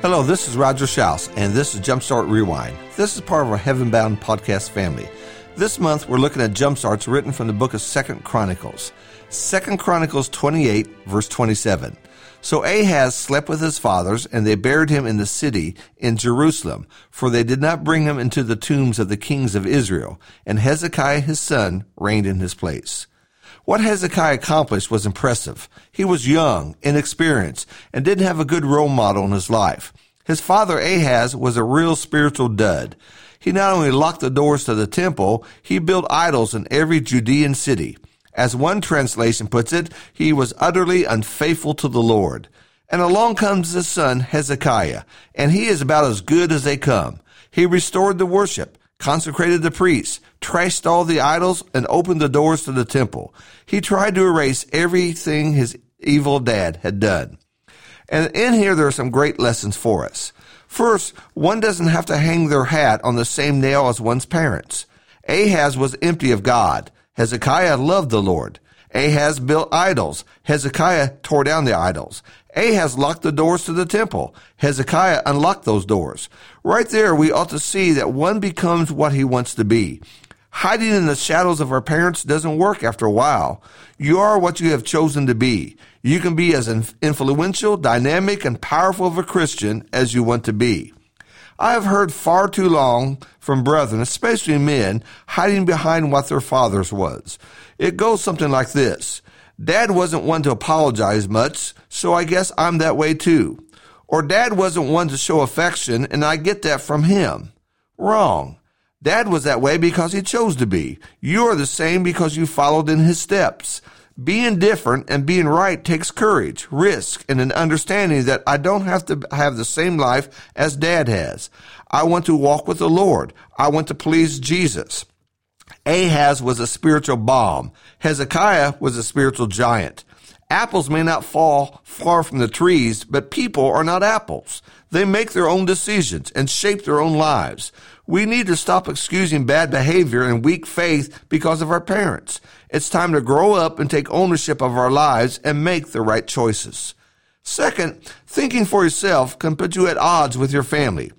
Hello, this is Roger Shouse, and this is Jumpstart Rewind. This is part of our Heaven Bound podcast family. This month, we're looking at jumpstarts written from the book of Second Chronicles. Second Chronicles 28, verse 27. So Ahaz slept with his fathers, and they buried him in the city in Jerusalem, for they did not bring him into the tombs of the kings of Israel. And Hezekiah his son reigned in his place. What Hezekiah accomplished was impressive. He was young, inexperienced, and didn't have a good role model in his life. His father Ahaz was a real spiritual dud. He not only locked the doors to the temple, he built idols in every Judean city. As one translation puts it, he was utterly unfaithful to the Lord. And along comes his son Hezekiah, and he is about as good as they come. He restored the worship, consecrated the priests, trashed all the idols, and opened the doors to the temple. He tried to erase everything his evil dad had done. And in here, there are some great lessons for us. First, one doesn't have to hang their hat on the same nail as one's parents. Ahaz was empty of God. Hezekiah loved the Lord. Ahaz built idols. Hezekiah tore down the idols. Ahaz locked the doors to the temple. Hezekiah unlocked those doors. Right there, we ought to see that one becomes what he wants to be. Hiding in the shadows of our parents doesn't work after a while. You are what you have chosen to be. You can be as influential, dynamic, and powerful of a Christian as you want to be. I have heard far too long from brethren, especially men, hiding behind what their fathers was. It goes something like this. Dad wasn't one to apologize much, so I guess I'm that way too. Or dad wasn't one to show affection, and I get that from him. Wrong. Dad was that way because he chose to be. You are the same because you followed in his steps. Being different and being right takes courage, risk, and an understanding that I don't have to have the same life as dad has. I want to walk with the Lord. I want to please Jesus. Ahaz was a spiritual bomb. Hezekiah was a spiritual giant. Apples may not fall far from the trees, but people are not apples. They make their own decisions and shape their own lives. We need to stop excusing bad behavior and weak faith because of our parents. It's time to grow up and take ownership of our lives and make the right choices. Second, thinking for yourself can put you at odds with your family.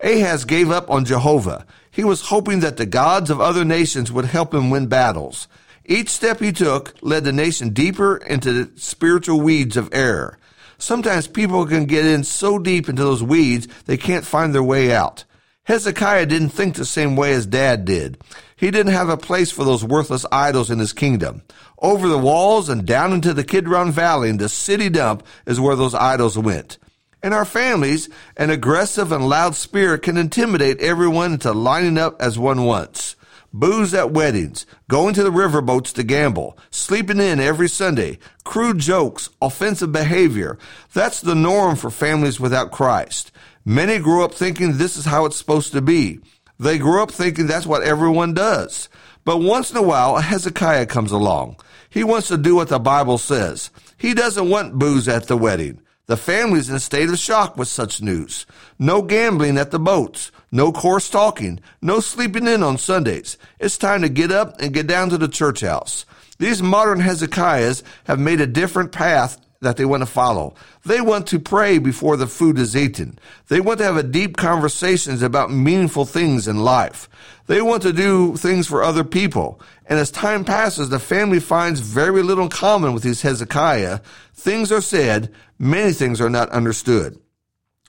Ahaz gave up on Jehovah. He was hoping that the gods of other nations would help him win battles. Each step he took led the nation deeper into the spiritual weeds of error. Sometimes people can get in so deep into those weeds they can't find their way out. Hezekiah didn't think the same way as dad did. He didn't have a place for those worthless idols in his kingdom. Over the walls and down into the Kidron Valley and the city dump is where those idols went. In our families, an aggressive and loud spirit can intimidate everyone into lining up as one wants. Booze at weddings, going to the riverboats to gamble, sleeping in every Sunday, crude jokes, offensive behavior. That's the norm for families without Christ. Many grew up thinking this is how it's supposed to be. They grew up thinking that's what everyone does. But once in a while, a Hezekiah comes along. He wants to do what the Bible says. He doesn't want booze at the wedding. The family's in a state of shock with such news. No gambling at the boats. No coarse talking. No sleeping in on Sundays. It's time to get up and get down to the church house. These modern Hezekiahs have made a different path that they want to follow. They want to pray before the food is eaten. They want to have a deep conversations about meaningful things in life. They want to do things for other people. And as time passes, the family finds very little in common with these Hezekiah. Things are said, many things are not understood.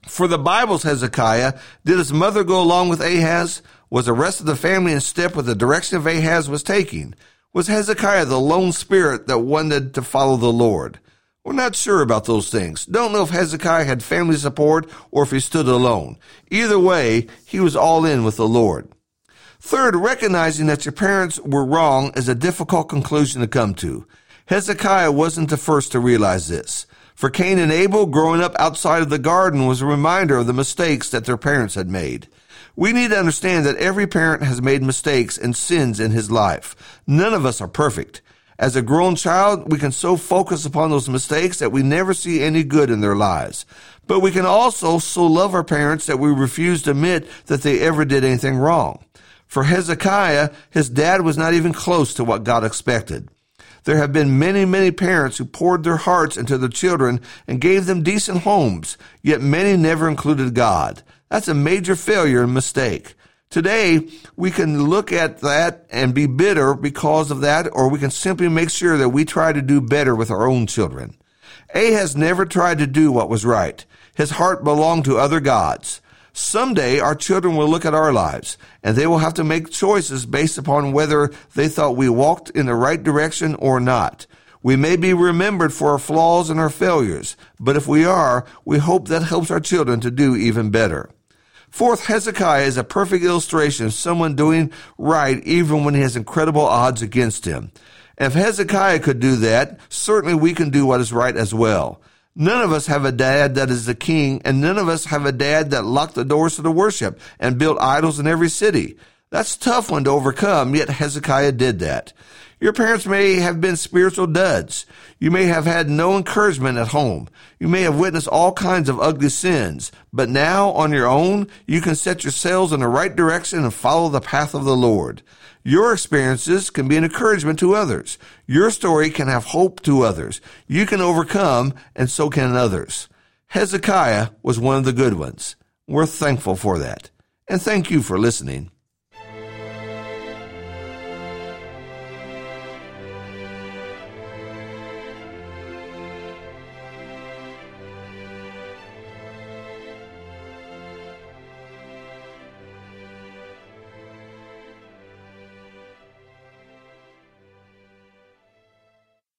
For the Bible's Hezekiah, did his mother go along with Ahaz? Was the rest of the family in step with the direction of Ahaz was taking? Was Hezekiah the lone spirit that wanted to follow the Lord? We're not sure about those things. Don't know if Hezekiah had family support or if he stood alone. Either way, he was all in with the Lord. Third, recognizing that your parents were wrong is a difficult conclusion to come to. Hezekiah wasn't the first to realize this. For Cain and Abel, growing up outside of the garden was a reminder of the mistakes that their parents had made. We need to understand that every parent has made mistakes and sins in his life. None of us are perfect. As a grown child, we can so focus upon those mistakes that we never see any good in their lives. But we can also so love our parents that we refuse to admit that they ever did anything wrong. For Hezekiah, his dad was not even close to what God expected. There have been many, many parents who poured their hearts into their children and gave them decent homes, yet many never included God. That's a major failure and mistake. Today, we can look at that and be bitter because of that, or we can simply make sure that we try to do better with our own children. Ahaz never tried to do what was right. His heart belonged to other gods. Someday our children will look at our lives and they will have to make choices based upon whether they thought we walked in the right direction or not. We may be remembered for our flaws and our failures, but if we are, we hope that helps our children to do even better. Fourth, Hezekiah is a perfect illustration of someone doing right even when he has incredible odds against him. If Hezekiah could do that, certainly we can do what is right as well. None of us have a dad that is the king, and none of us have a dad that locked the doors to the worship and built idols in every city. That's a tough one to overcome, yet Hezekiah did that. Your parents may have been spiritual duds. You may have had no encouragement at home. You may have witnessed all kinds of ugly sins. But now, on your own, you can set your sails in the right direction and follow the path of the Lord. Your experiences can be an encouragement to others. Your story can have hope to others. You can overcome, and so can others. Hezekiah was one of the good ones. We're thankful for that. And thank you for listening.